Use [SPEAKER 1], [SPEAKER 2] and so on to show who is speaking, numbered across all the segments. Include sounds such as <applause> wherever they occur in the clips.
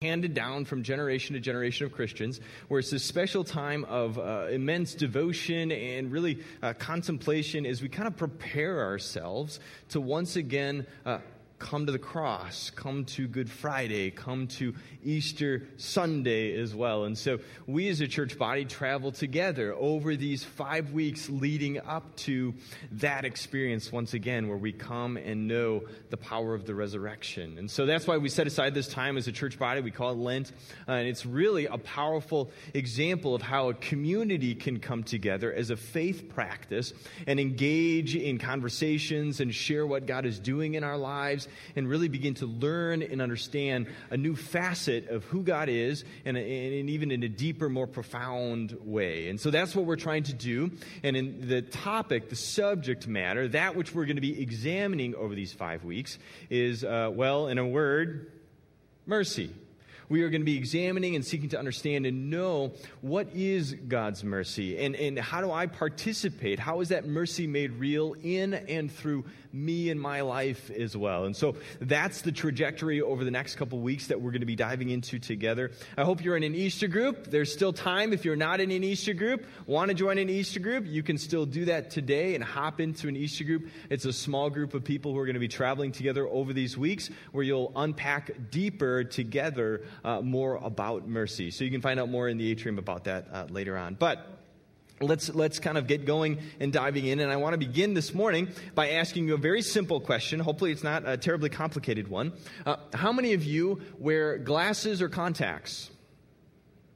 [SPEAKER 1] handed down from generation to generation of Christians, where it's this special time of uh, immense devotion and really uh, contemplation as we kind of prepare ourselves to once again uh, come to the cross, come to Good Friday, come to Easter Sunday as well. And so we as a church body travel together over these five weeks leading up to that experience once again, where we come and know the power of the resurrection. And so that's why we set aside this time as a church body. We call it Lent. Uh, and it's really a powerful example of how a community can come together as a faith practice and engage in conversations and share what God is doing in our lives and really begin to learn and understand a new facet of who God is and, and even in a deeper, more profound way. And so that's what we're trying to do. And in the topic, the subject matter, that which we're going to be examining over these five weeks is, uh, well, in a word, mercy we are going to be examining and seeking to understand and know what is God's mercy and, and how do I participate? How is that mercy made real in and through me and my life as well? And so that's the trajectory over the next couple weeks that we're going to be diving into together. I hope you're in an Easter group. There's still time if you're not in an Easter group, want to join an Easter group, you can still do that today and hop into an Easter group. It's a small group of people who are going to be traveling together over these weeks where you'll unpack deeper together uh, more about mercy. So you can find out more in the atrium about that uh, later on. But let's let's kind of get going and diving in and i want to begin this morning by asking you a very simple question hopefully it's not a terribly complicated one uh, how many of you wear glasses or contacts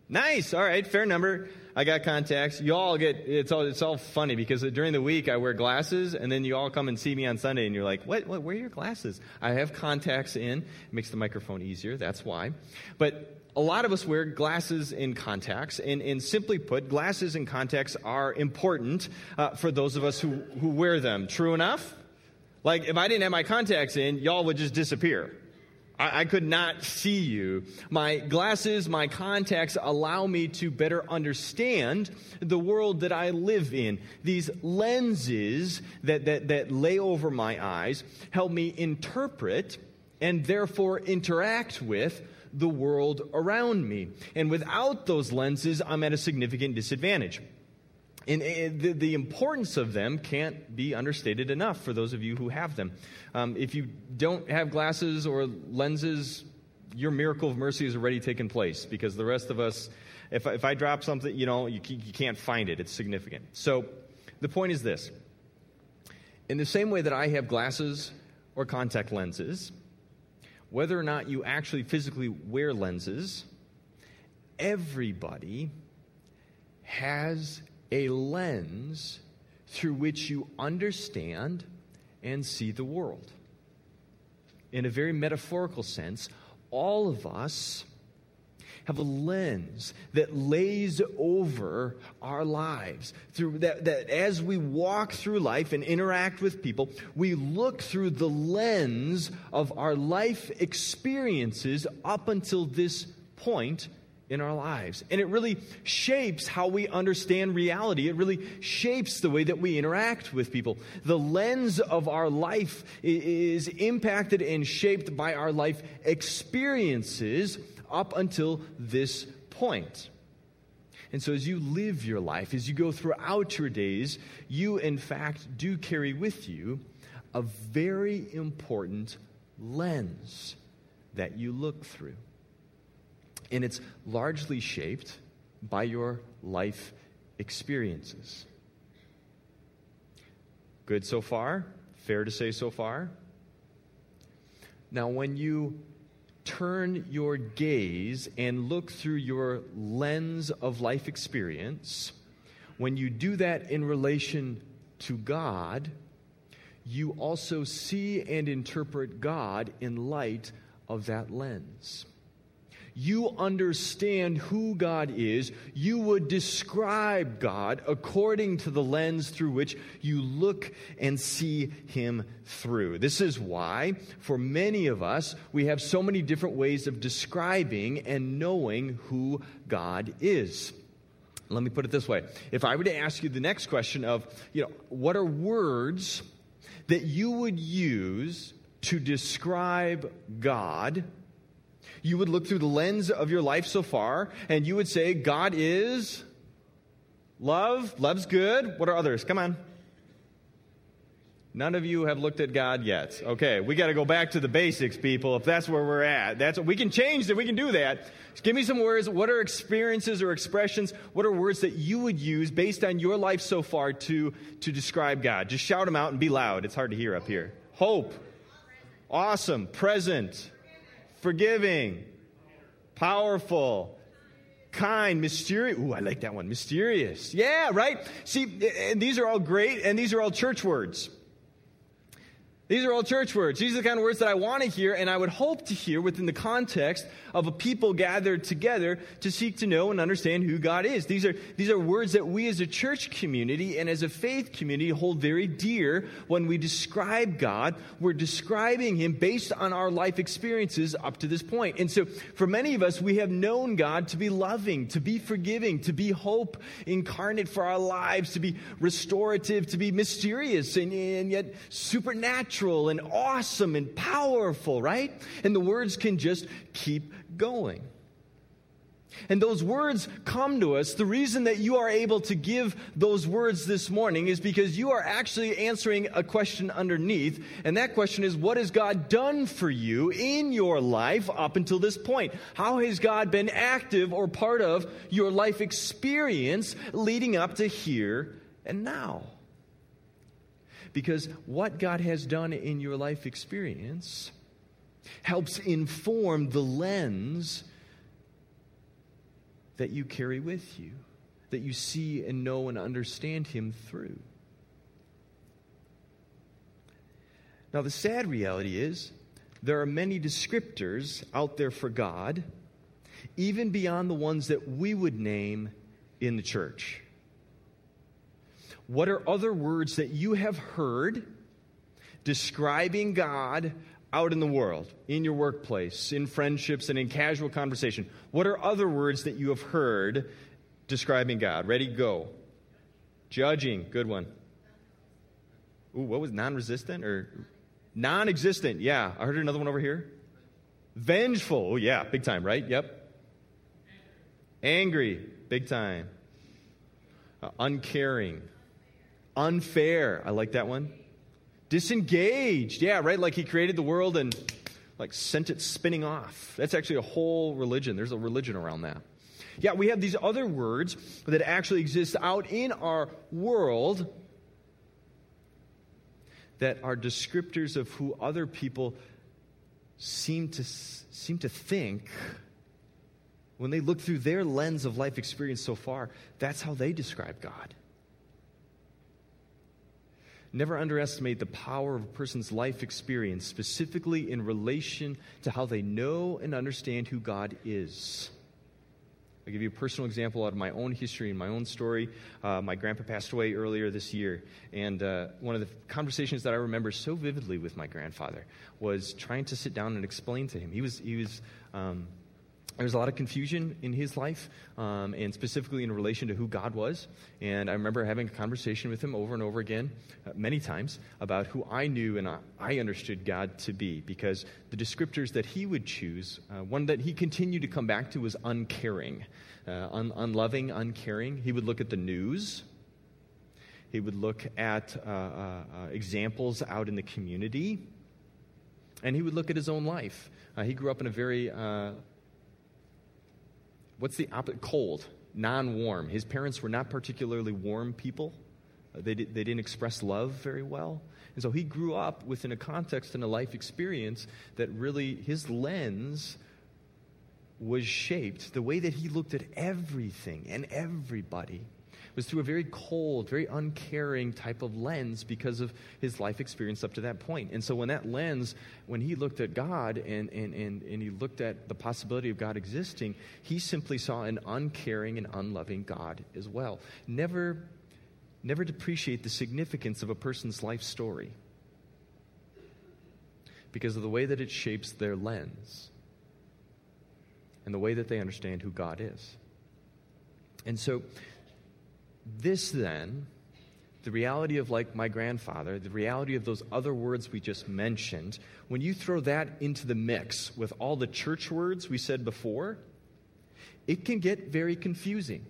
[SPEAKER 1] nice all right fair number I got contacts. You all get it's all it's all funny because during the week I wear glasses, and then you all come and see me on Sunday, and you're like, "What? what where are your glasses?" I have contacts in. It makes the microphone easier. That's why. But a lot of us wear glasses and contacts, and, and simply put, glasses and contacts are important uh, for those of us who, who wear them. True enough? Like, if I didn't have my contacts in, y'all would just disappear. I, I could not see you. My glasses, my contacts allow me to better understand the world that I live in. These lenses that, that, that lay over my eyes help me interpret and therefore interact with the world around me. And without those lenses, I'm at a significant disadvantage. And the, the, importance of them can't be understated enough for those of you who have them. Um, if you don't have glasses or lenses, your miracle of mercy has already taken place because the rest of us, if, if I drop something, you know, you, you can't find it. It's significant. So the point is this in the same way that I have glasses or contact lenses, whether or not you actually physically wear lenses, everybody has a lens through which you understand and see the world. In a very metaphorical sense, all of us have a lens that lays over our lives through that, that as we walk through life and interact with people we look through the lens of our life experiences up until this point in our lives. And it really shapes how we understand reality. It really shapes the way that we interact with people. The lens of our life is impacted and shaped by our life experiences up until this point. And so, as you live your life, as you go throughout your days, you in fact do carry with you a very important lens that you look through. And it's largely shaped by your life experiences. Good so far? Fair to say so far? Now, when you turn your gaze and look through your lens of life experience, when you do that in relation to God, you also see and interpret God in light of that lens you understand who God is, you would describe God according to the lens through which you look and see Him through. This is why, for many of us, we have so many different ways of describing and knowing who God is. Let me put it this way. If I were to ask you the next question of, you know, what are words that you would use to describe God? You would look through the lens of your life so far, and you would say, God is love. Love's good. What are others? Come on. None of you have looked at God yet. Okay, we got to go back to the basics, people. If that's where we're at, that's we can change that. We can do that. Just give me some words. What are experiences or expressions? What are words that you would use based on your life so far to to describe God? Just shout them out and be loud. It's hard to hear up here. Hope, awesome, present, forgiving, powerful, kind, mysterious. Ooh, I like that one. Mysterious. Yeah, right? See, and these are all great, and these are all church words. These are all church words. These are the kind of words that I want to hear and I would hope to hear within the context of a people gathered together to seek to know and understand who God is. These are, these are words that we as a church community and as a faith community hold very dear when we describe God. We're describing Him based on our life experiences up to this point. And so for many of us, we have known God to be loving, to be forgiving, to be hope incarnate for our lives, to be restorative, to be mysterious and, and yet supernatural and awesome and powerful, right? And the words can just keep going. And those words come to us. The reason that you are able to give those words this morning is because you are actually answering a question underneath. And that question is, what has God done for you in your life up until this point? How has God been active or part of your life experience leading up to here and now? Because what God has done in your life experience helps inform the lens that you carry with you, that you see and know and understand Him through. Now, the sad reality is there are many descriptors out there for God, even beyond the ones that we would name in the church. What are other words that you have heard describing God out in the world, in your workplace, in friendships, and in casual conversation? What are other words that you have heard describing God? Ready, go. Judging, good one. Ooh, what was non resistant or non existent? Yeah, I heard another one over here. Vengeful. Oh, yeah, big time, right? Yep. Angry, big time. Uh, uncaring, Unfair. I like that one. Disengaged. Yeah, right? Like he created the world and like sent it spinning off. That's actually a whole religion. There's a religion around that. Yeah, we have these other words that actually exist out in our world that are descriptors of who other people seem to seem to think when they look through their lens of life experience so far, that's how they describe God. Never underestimate the power of a person's life experience, specifically in relation to how they know and understand who God is. I'll give you a personal example out of my own history and my own story. Uh, my grandpa passed away earlier this year, and uh, one of the conversations that I remember so vividly with my grandfather was trying to sit down and explain to him. He was, he was um, there was a lot of confusion in his life, um, and specifically in relation to who God was. And I remember having a conversation with him over and over again, uh, many times, about who I knew and I understood God to be. Because the descriptors that he would choose, uh, one that he continued to come back to was uncaring, uh, un- unloving, uncaring. He would look at the news. He would look at uh, uh, uh, examples out in the community. And he would look at his own life. he grew up in a very what's the opposite? Cold, non warm. His parents were not particularly warm people. Uh, they, did, they didn't express love very well. And so he grew up within a context and a life experience that really, his lens was shaped, the way that he looked at everything and everybody was through a very cold, very uncaring type of lens because of his life experience up to that point. And so, when that lens, when he looked at God and, and, and, and he looked at the possibility of God existing, he simply saw an uncaring and unloving God as well. Never, never depreciate the significance of a person's life story because of the way that it shapes their lens and the way that they understand who God is. And so, this then the reality of like my grandfather, the reality of those other words we just mentioned, when you throw that into the mix with all the church words we said before, it can get very confusing.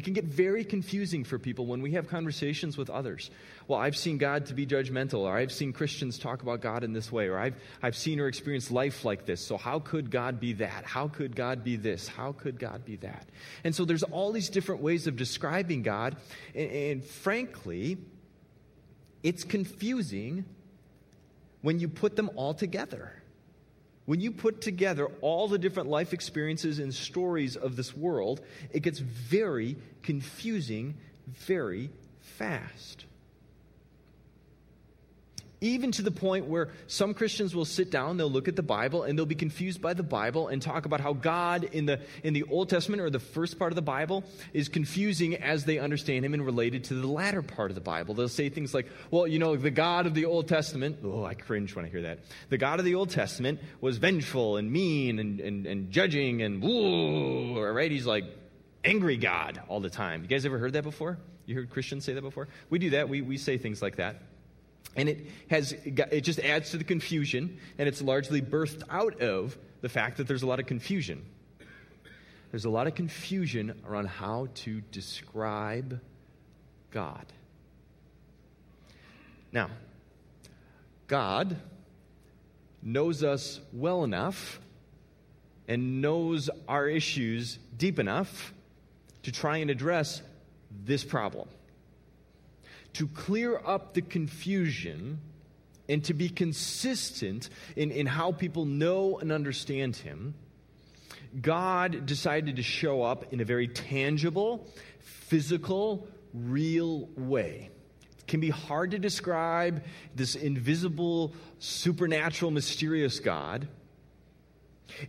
[SPEAKER 1] It can get very confusing for people when we have conversations with others. Well, I've seen God to be judgmental, or I've seen Christians talk about God in this way, or I've, I've seen or experienced life like this. So, how could God be that? How could God be this? How could God be that? And so, there's all these different ways of describing God. And, and frankly, it's confusing when you put them all together. When you put together all the different life experiences and stories of this world, it gets very confusing very fast even to the point where some Christians will sit down, they'll look at the Bible, and they'll be confused by the Bible and talk about how God in the, in the Old Testament or the first part of the Bible is confusing as they understand Him and related to the latter part of the Bible. They'll say things like, well, you know, the God of the Old Testament, oh, I cringe when I hear that. The God of the Old Testament was vengeful and mean and, and, and judging and, woo, right? He's like angry God all the time. You guys ever heard that before? You heard Christians say that before? We do that. We, we say things like that. And it has it just adds to the confusion, and it's largely birthed out of the fact that there's a lot of confusion. There's a lot of confusion around how to describe God. Now, God knows us well enough and knows our issues deep enough to try and address this problem to clear up the confusion and to be consistent in, in how people know and understand Him, God decided to show up in a very tangible, physical, real way. It can be hard to describe this invisible, supernatural, mysterious God.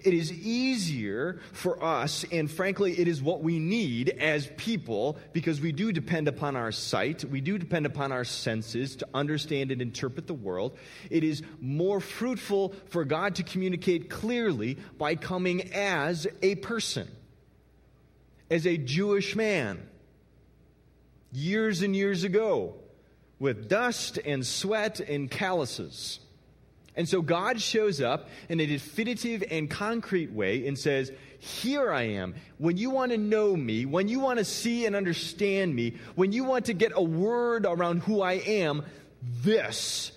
[SPEAKER 1] It is easier for us, and frankly, it is what we need as people because we do depend upon our sight, we do depend upon our senses to understand and interpret the world. It is more fruitful for God to communicate clearly by coming as a person, as a Jewish man, years and years ago, with dust and sweat and calluses. And so God shows up in a definitive and concrete way and says, Here I am. When you want to know me, when you want to see and understand me, when you want to get a word around who I am, this,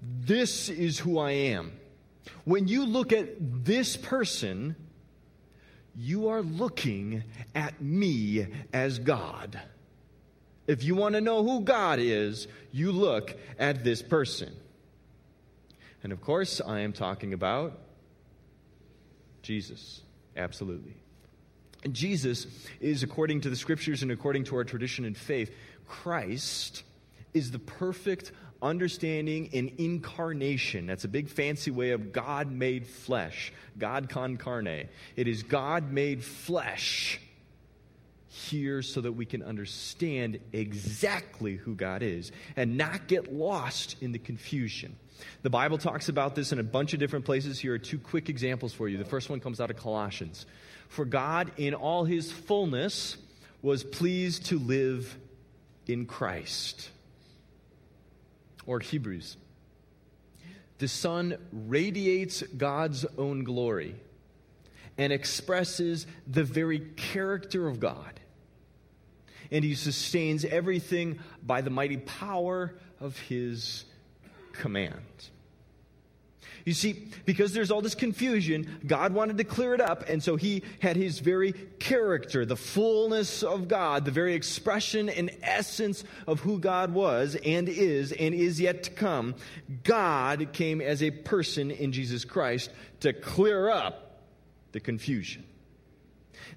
[SPEAKER 1] this is who I am. When you look at this person, you are looking at me as God. If you want to know who God is, you look at this person. And of course, I am talking about Jesus. Absolutely. And Jesus is, according to the scriptures and according to our tradition and faith, Christ is the perfect understanding and incarnation. That's a big fancy way of God made flesh, God con carne. It is God made flesh here so that we can understand exactly who God is and not get lost in the confusion. The Bible talks about this in a bunch of different places. Here are two quick examples for you. The first one comes out of Colossians. For God, in all his fullness, was pleased to live in Christ. Or Hebrews. The Son radiates God's own glory and expresses the very character of God. And he sustains everything by the mighty power of his command. You see, because there's all this confusion, God wanted to clear it up, and so He had His very character, the fullness of God, the very expression and essence of who God was and is and is yet to come. God came as a person in Jesus Christ to clear up the confusion.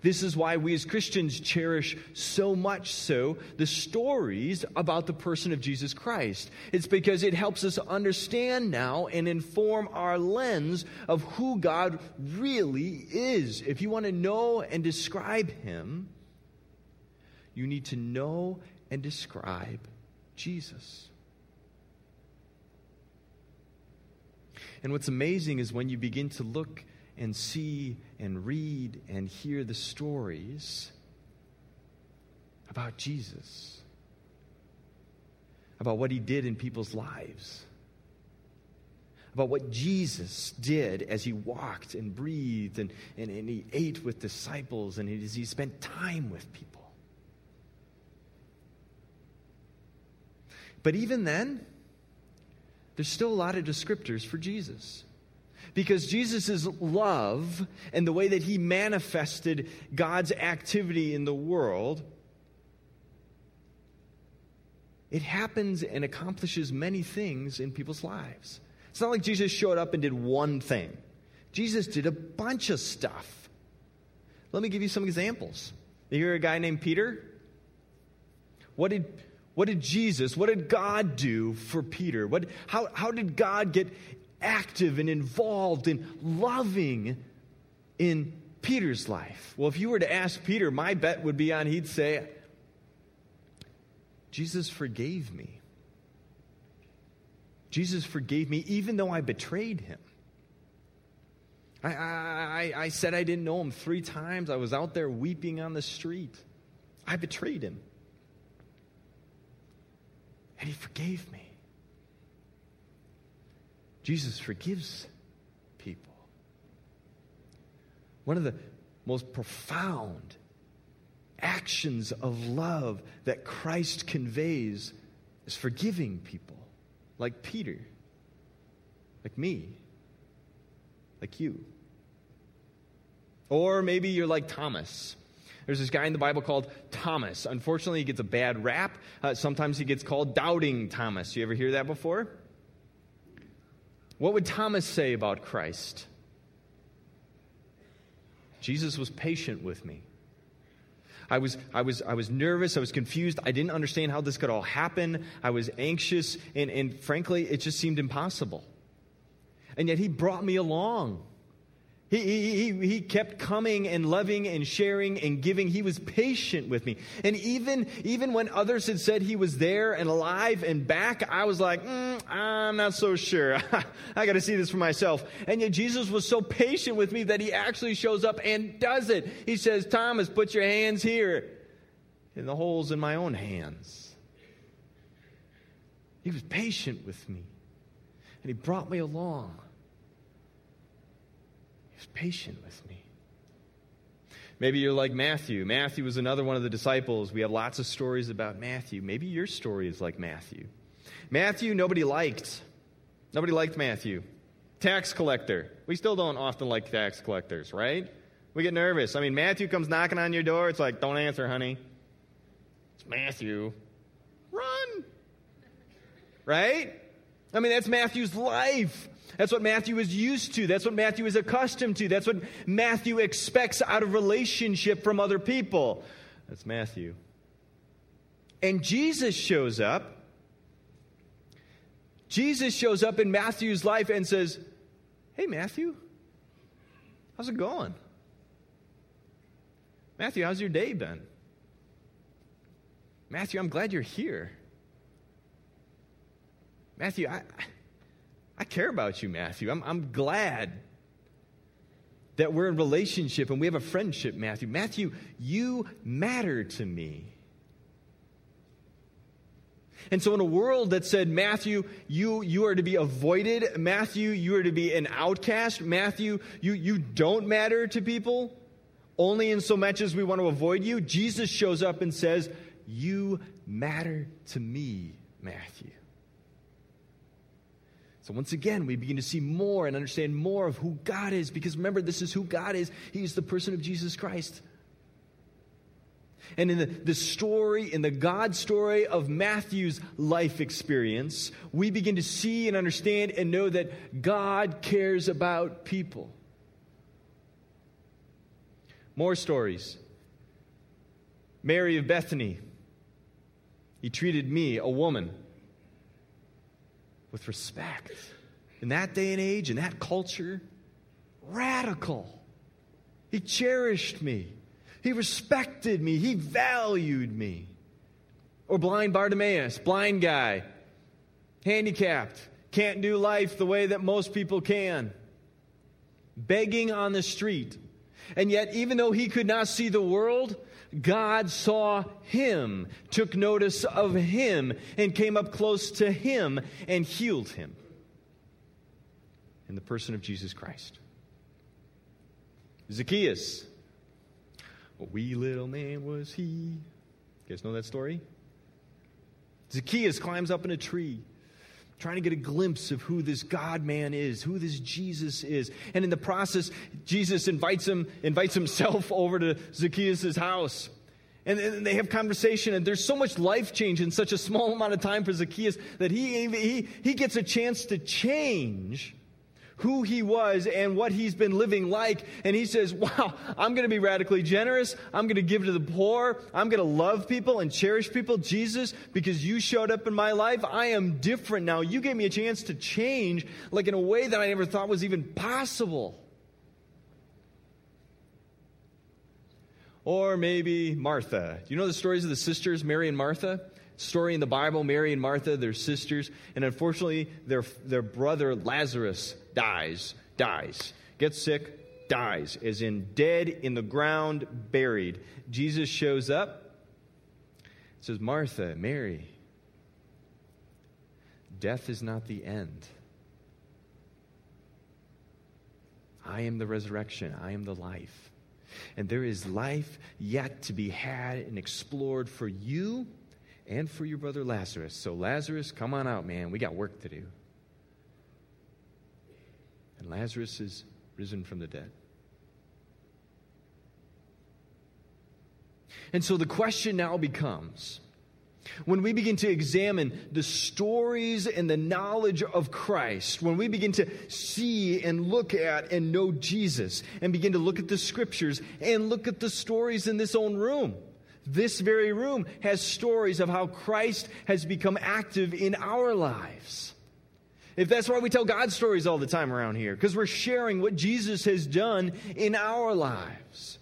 [SPEAKER 1] This is why we as Christians cherish so much so the stories about the person of Jesus Christ. It's because it helps us understand now and inform our lens of who God really is. If you want to know and describe him, you need to know and describe Jesus. And what's amazing is when you begin to look and see and read and hear the stories about Jesus, about what he did in people's lives, about what Jesus did as he walked and breathed and, and, and he ate with disciples and as he spent time with people. But even then, there's still a lot of descriptors for Jesus. Because Jesus' love and the way that he manifested God's activity in the world, it happens and accomplishes many things in people's lives. It's not like Jesus showed up and did one thing, Jesus did a bunch of stuff. Let me give you some examples. You hear a guy named Peter? What did what did Jesus, what did God do for Peter? What, how, how did God get active and involved and loving in Peter's life? Well, if you were to ask Peter, my bet would be on he'd say, Jesus forgave me. Jesus forgave me even though I betrayed him. I, I, I, said I didn't know him three times. I was out there weeping on the street. I betrayed him. And he forgave me. Jesus forgives people. One of the most profound actions of love that Christ conveys is forgiving people, like Peter, like me, like you. Or maybe you're like Thomas. There's this guy in the Bible called Thomas. Unfortunately, he gets a bad rap. Uh, sometimes he gets called Doubting Thomas. You ever hear that before? What would Thomas say about Christ? Jesus was patient with me. I was, I, was, I was nervous. I was confused. I didn't understand how this could all happen. I was anxious. And, and frankly, it just seemed impossible. And yet, he brought me along. He, he, he kept coming and loving and sharing and giving. He was patient with me. And even, even when others had said he was there and alive and back, I was like, mm, I'm not so sure. <laughs> I got to see this for myself. And yet Jesus was so patient with me that he actually shows up and does it. He says, Thomas, put your hands here in the holes in my own hands. He was patient with me. And he brought me along patient with me. Maybe you're like Matthew. Matthew was another one of the disciples. We have lots of stories about Matthew. Maybe your story is like Matthew. Matthew, nobody liked. Nobody liked Matthew. Tax collector. We still don't often like tax collectors, right? We get nervous. I mean, Matthew comes knocking on your door. It's like, don't answer, honey. It's Matthew. Run. Right? I mean, that's Matthew's life. That's what Matthew is used to. That's what Matthew is accustomed to. That's what Matthew expects out of relationship from other people. That's Matthew. And Jesus shows up. Jesus shows up in Matthew's life and says, Hey, Matthew, how's it going? Matthew, how's your day been? Matthew, I'm glad you're here. Matthew, I, I care about you, Matthew. I'm, I'm glad that we're in relationship and we have a friendship, Matthew. Matthew, you matter to me. And so, in a world that said, Matthew, you, you are to be avoided, Matthew, you are to be an outcast, Matthew, you, you don't matter to people, only in so much as we want to avoid you, Jesus shows up and says, You matter to me, Matthew. So, once again, we begin to see more and understand more of who God is because remember, this is who God is. He is the person of Jesus Christ. And in the, the story, in the God story of Matthew's life experience, we begin to see and understand and know that God cares about people. More stories. Mary of Bethany. He treated me, a woman, with respect. In that day and age, in that culture, radical. He cherished me. He respected me. He valued me. Or blind Bartimaeus, blind guy, handicapped, can't do life the way that most people can, begging on the street. And yet, even though he could not see the world, God saw him, took notice of him, and came up close to him and healed him in the person of Jesus Christ. Zacchaeus, a wee little man was he. You guys know that story? Zacchaeus climbs up in a tree trying to get a glimpse of who this God man is, who this Jesus is. And in the process, Jesus invites him, invites himself <laughs> over to Zacchaeus' house. And, and they have conversation, and there's so much life change in such a small amount of time for Zacchaeus that he, he, he gets a chance to change who he was and what he's been living like. And he says, <laughs> Wow, I'm going to be radically generous. I'm going to give to the poor. I'm going to love people and cherish people. Jesus, because you showed up in my life, I am different now. You gave me a chance to change, like in a way that I never thought was even possible. Or maybe Martha. Do you know the stories of the sisters, Mary and Martha? Story in the Bible, Mary and Martha, they're sisters, and unfortunately, their, their brother Lazarus dies, dies, gets sick, dies, is in dead in the ground, buried. Jesus shows up, says, Martha, Mary, death is not the end. I am the resurrection, I am the life. And there is life yet to be had and explored for you and for your brother Lazarus. So, Lazarus, come on out, man. We got work to do. And Lazarus is risen from the dead. And so the question now becomes when we begin to examine the stories and the knowledge of Christ, when we begin to see and look at and know Jesus, and begin to look at the scriptures and look at the stories in this own room. This very room has stories of how Christ has become active in our lives. If that's why we tell God stories all the time around here, because we're sharing what Jesus has done in our lives.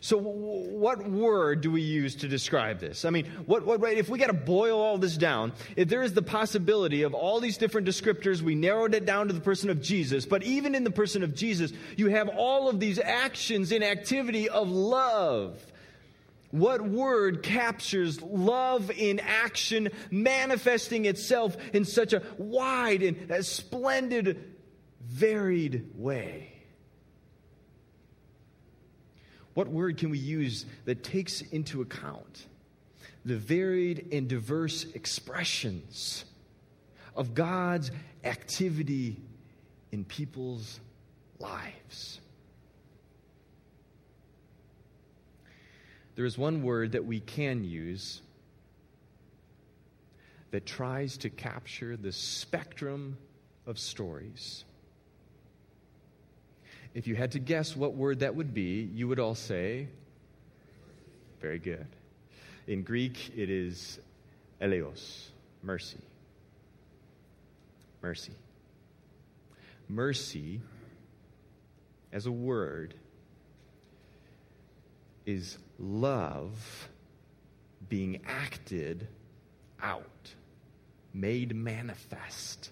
[SPEAKER 1] So, what word do we use to describe this? I mean, what, what, if we got to boil all this down, if there is the possibility of all these different descriptors, we narrowed it down to the person of Jesus, but even in the person of Jesus, you have all of these actions and activity of love what word captures love in action, manifesting itself in such a wide and splendid, varied way? What word can we use that takes into account the varied and diverse expressions of God's activity in people's lives? There is one word that we can use that tries to capture the spectrum of stories. If you had to guess what word that would be, you would all say, very good. In Greek, it is eleos, mercy. Mercy. Mercy, as a word, is love being acted out, made manifest.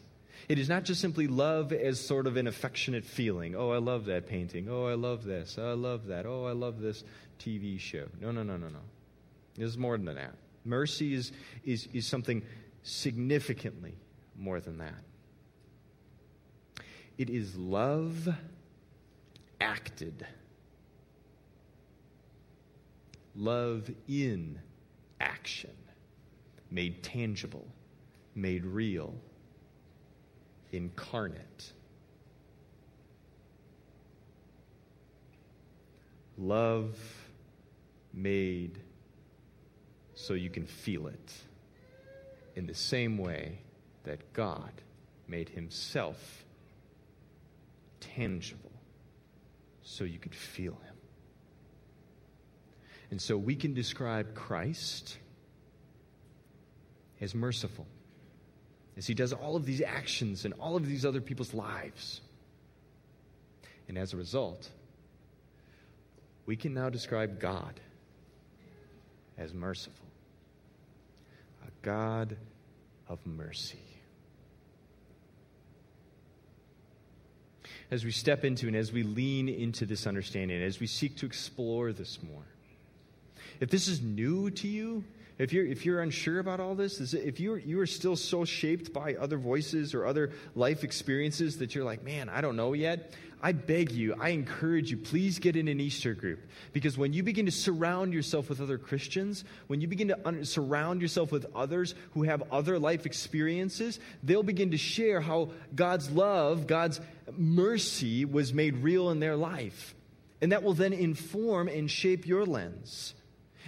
[SPEAKER 1] It is not just simply love as sort of an affectionate feeling. Oh, I love that painting. Oh, I love this. Oh, I love that. Oh, I love this TV show. No, no, no, no, no. This is more than that. Mercy is, is, is something significantly more than that. It is love acted love in action, made tangible, made real, incarnate. Love made so you can feel it in the same way that God made himself tangible so you could feel him. And so we can describe Christ as merciful, as he does all of these actions in all of these other people's lives. And as a result, we can now describe God as merciful, a God of mercy. as we step into and as we lean into this understanding, as we seek to explore this more. If this is new to you, if you're, if you're unsure about all this, if you're, you are still so shaped by other voices or other life experiences that you're like, man, I don't know yet, I beg you, I encourage you, please get in an Easter group. Because when you begin to surround yourself with other Christians, when you begin to un- surround yourself with others who have other life experiences, they'll begin to share how God's love, God's mercy was made real in their life. And that will then inform and shape your lens.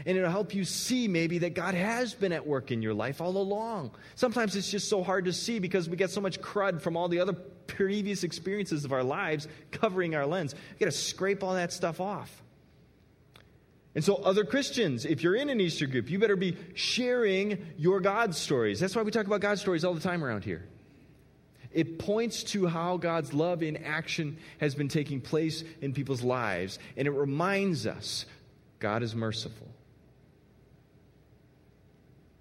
[SPEAKER 1] And it'll help you see maybe that God has been at work in your life all along. Sometimes it's just so hard to see because we get so much crud from all the other previous experiences of our lives covering our lens. We got to scrape all that stuff off. And so, other Christians, if you're in an Easter group, you better be sharing your God stories. That's why we talk about God stories all the time around here. It points to how God's love in action has been taking place in people's lives, and it reminds us God is merciful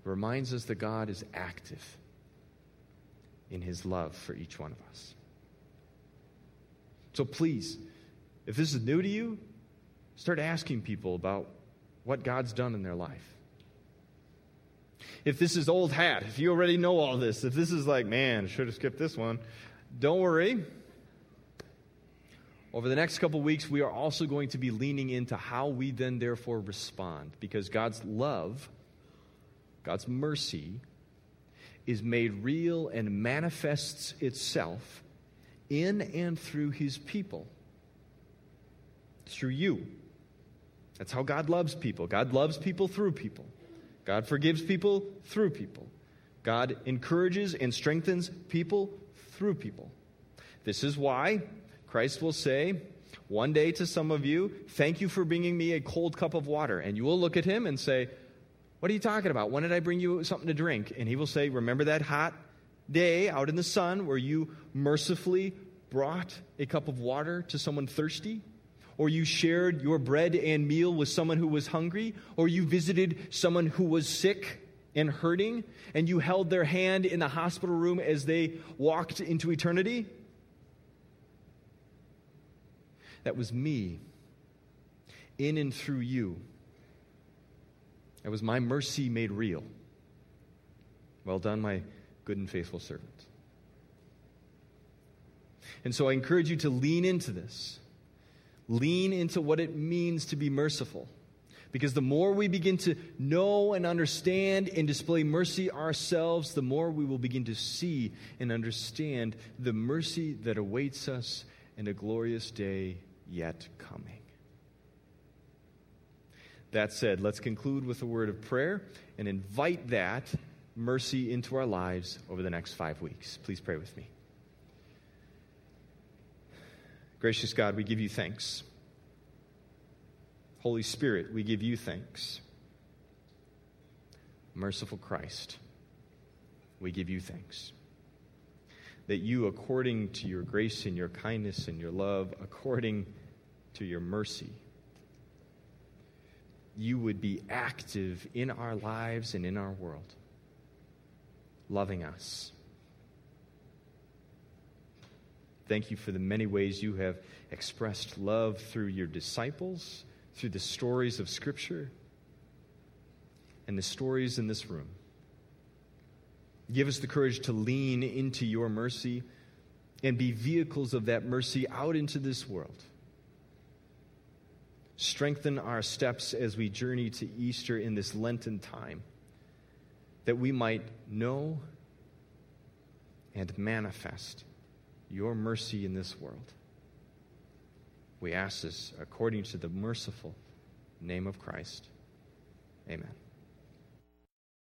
[SPEAKER 1] reminds us that God is active in his love for each one of us. So please, if this is new to you, start asking people about what God's done in their life. If this is old hat, if you already know all this, if this is like, man, should have skipped this one, don't worry. Over the next couple weeks, we are also going to be leaning into how we then therefore respond because God's love God's mercy, is made real and manifests itself in and through his people. Through you. That's how God loves people. God loves people through people. God forgives people through people. God encourages and strengthens people through people. This is why Christ will say one day to some of you, Thank you for bringing me a cold cup of water. And you will look at him and say, what are you talking about? When did I bring you something to drink? And he will say, Remember that hot day out in the sun where you mercifully brought a cup of water to someone thirsty? Or you shared your bread and meal with someone who was hungry? Or you visited someone who was sick and hurting? And you held their hand in the hospital room as they walked into eternity? That was me, in and through you it was my mercy made real. Well done, my good and faithful servant. And so I encourage you to lean into this. Lean into what it means to be merciful. Because the more we begin to know and understand and display mercy ourselves, the more we will begin to see and understand the mercy that awaits us in a glorious day yet coming. That said, let's conclude with a word of prayer and invite that mercy into our lives over the next five weeks. Please pray with me. Gracious God, we give you thanks. Holy Spirit, we give you thanks. Merciful Christ, we give you thanks. That you, according to your grace and your kindness and your love, according to your mercy, you would be active in our lives and in our world, loving us. Thank you for the many ways you have expressed love through your disciples, through the stories of Scripture, and the stories in this room. Give us the courage to lean into your mercy and be vehicles of that mercy out into this world. Strengthen our steps as we journey to Easter in this Lenten time, that we might know and manifest your mercy in this world. We ask this according to the merciful name of Christ. Amen.